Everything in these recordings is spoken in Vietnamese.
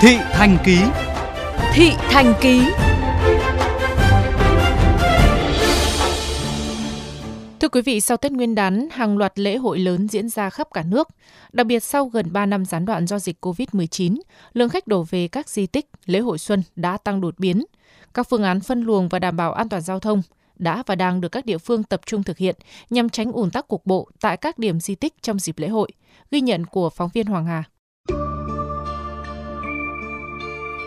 Thị Thành Ký Thị Thành Ký Thưa quý vị, sau Tết Nguyên đán, hàng loạt lễ hội lớn diễn ra khắp cả nước. Đặc biệt sau gần 3 năm gián đoạn do dịch COVID-19, lượng khách đổ về các di tích, lễ hội xuân đã tăng đột biến. Các phương án phân luồng và đảm bảo an toàn giao thông đã và đang được các địa phương tập trung thực hiện nhằm tránh ùn tắc cục bộ tại các điểm di tích trong dịp lễ hội. Ghi nhận của phóng viên Hoàng Hà.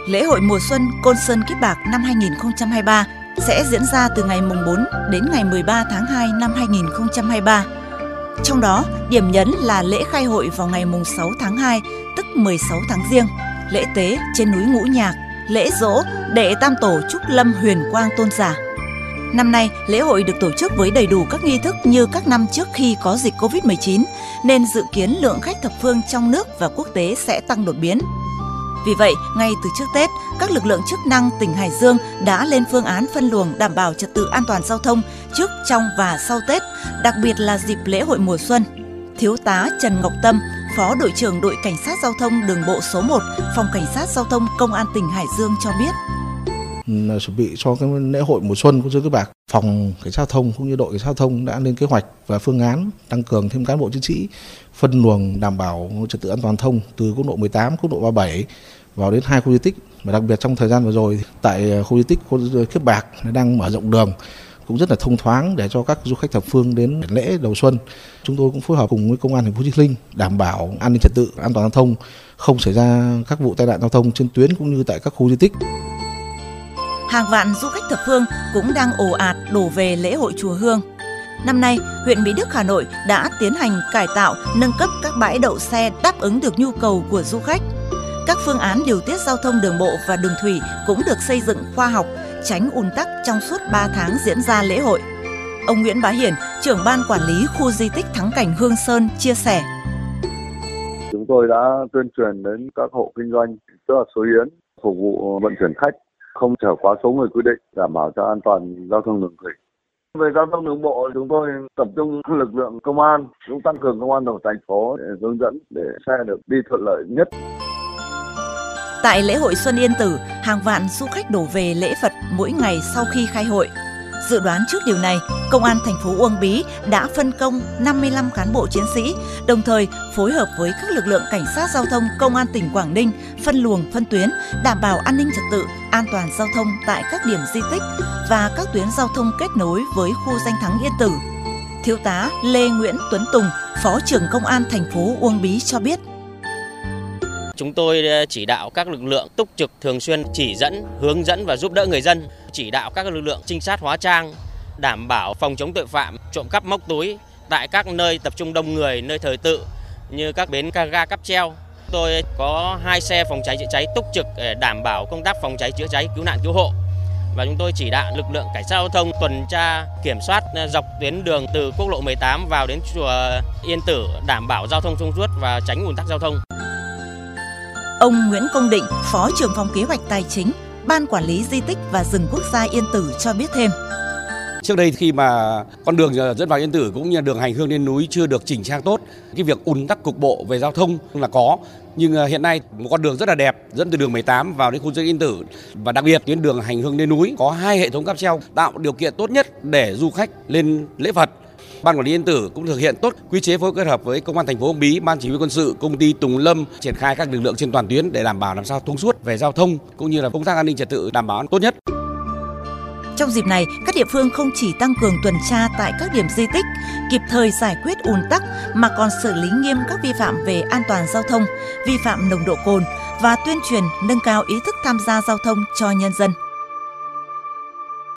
Lễ hội mùa xuân Côn Sơn Kiếp Bạc năm 2023 sẽ diễn ra từ ngày mùng 4 đến ngày 13 tháng 2 năm 2023. Trong đó, điểm nhấn là lễ khai hội vào ngày mùng 6 tháng 2, tức 16 tháng Giêng, lễ tế trên núi Ngũ Nhạc, lễ dỗ đệ tam tổ Trúc Lâm Huyền Quang Tôn Giả. Năm nay, lễ hội được tổ chức với đầy đủ các nghi thức như các năm trước khi có dịch Covid-19, nên dự kiến lượng khách thập phương trong nước và quốc tế sẽ tăng đột biến. Vì vậy, ngay từ trước Tết, các lực lượng chức năng tỉnh Hải Dương đã lên phương án phân luồng đảm bảo trật tự an toàn giao thông trước, trong và sau Tết, đặc biệt là dịp lễ hội mùa xuân. Thiếu tá Trần Ngọc Tâm, Phó đội trưởng đội cảnh sát giao thông đường bộ số 1, phòng cảnh sát giao thông công an tỉnh Hải Dương cho biết chuẩn bị cho cái lễ hội mùa xuân của Dương Tứ Bạc, phòng cảnh sát giao thông cũng như đội cảnh sát giao thông đã lên kế hoạch và phương án tăng cường thêm cán bộ chiến sĩ phân luồng đảm bảo trật tự an toàn thông từ quốc lộ 18, quốc lộ 37 vào đến hai khu di tích và đặc biệt trong thời gian vừa rồi tại ờ, khu di tích Kiếp Bạc đang mở rộng đường cũng rất là thông thoáng để cho các du khách thập phương đến lễ đầu xuân. Chúng tôi cũng phối hợp cùng với công an thành phố Chí Linh đảm bảo an ninh trật tự, an toàn giao thông, không xảy ra các vụ tai nạn giao thông trên tuyến cũng như tại các khu di tích hàng vạn du khách thập phương cũng đang ồ ạt đổ về lễ hội chùa Hương. Năm nay, huyện Mỹ Đức Hà Nội đã tiến hành cải tạo, nâng cấp các bãi đậu xe đáp ứng được nhu cầu của du khách. Các phương án điều tiết giao thông đường bộ và đường thủy cũng được xây dựng khoa học, tránh ùn tắc trong suốt 3 tháng diễn ra lễ hội. Ông Nguyễn Bá Hiển, trưởng ban quản lý khu di tích Thắng Cảnh Hương Sơn chia sẻ. Chúng tôi đã tuyên truyền đến các hộ kinh doanh, tức là số yến, phục vụ vận chuyển khách không chở quá số người quy định, đảm bảo cho an toàn giao thông đường thủy. Về giao thông đường bộ, chúng tôi tập trung lực lượng công an, cũng tăng cường công an của thành phố để hướng dẫn để xe được đi thuận lợi nhất. Tại lễ hội Xuân Yên Tử, hàng vạn du khách đổ về lễ Phật mỗi ngày sau khi khai hội. Dự đoán trước điều này, Công an thành phố Uông Bí đã phân công 55 cán bộ chiến sĩ, đồng thời phối hợp với các lực lượng cảnh sát giao thông Công an tỉnh Quảng Ninh phân luồng phân tuyến, đảm bảo an ninh trật tự, an toàn giao thông tại các điểm di tích và các tuyến giao thông kết nối với khu danh thắng Yên Tử. Thiếu tá Lê Nguyễn Tuấn Tùng, Phó trưởng Công an thành phố Uông Bí cho biết. Chúng tôi ờ, chỉ đạo các lực lượng túc trực thường xuyên chỉ dẫn, hướng dẫn và giúp đỡ người dân, chỉ đạo các lực lượng trinh sát hóa trang, đảm bảo phòng chống tội phạm, trộm cắp móc túi tại các nơi tập trung đông người, nơi thờ tự như các bến ga cắp treo. Tôi có hai xe phòng cháy chữa cháy túc trực để đảm bảo công tác phòng cháy chữa cháy cứu nạn cứu hộ và chúng tôi chỉ đạo lực lượng cảnh sát giao thông tuần tra kiểm soát ờ, dọc tuyến đường từ quốc lộ 18 vào đến chùa Yên Tử đảm bảo giao thông thông suốt và tránh ùn tắc giao thông. Ông Nguyễn Công Định, Phó trưởng phòng kế hoạch tài chính, Ban quản lý di tích và rừng quốc gia Yên Tử cho biết thêm. Trước đây khi mà con đường dẫn vào Yên Tử cũng như đường hành hương lên núi chưa được chỉnh trang tốt, cái việc ùn tắc cục bộ về giao thông là có. Nhưng à, hiện nay một con đường rất là đẹp dẫn từ đường 18 vào đến khu dân Yên Tử và đặc biệt tuyến đường hành hương lên núi có hai hệ thống cáp treo tạo điều kiện tốt nhất để du khách lên lễ Phật Ban quản lý Yên Tử cũng thực hiện tốt quy chế phối kết hợp với công an thành phố Uông Bí, ban chỉ huy quân sự, công ty Tùng Lâm triển khai các lực lượng trên toàn tuyến để đảm bảo làm sao thông suốt về giao thông cũng như là công tác an ninh trật tự đảm bảo tốt nhất. Trong dịp này, các địa phương không chỉ tăng cường tuần tra tại các điểm di tích, kịp thời giải quyết ùn tắc mà còn xử lý nghiêm các vi phạm về an toàn giao thông, vi phạm nồng độ cồn và tuyên truyền nâng cao ý thức tham gia giao thông cho nhân dân.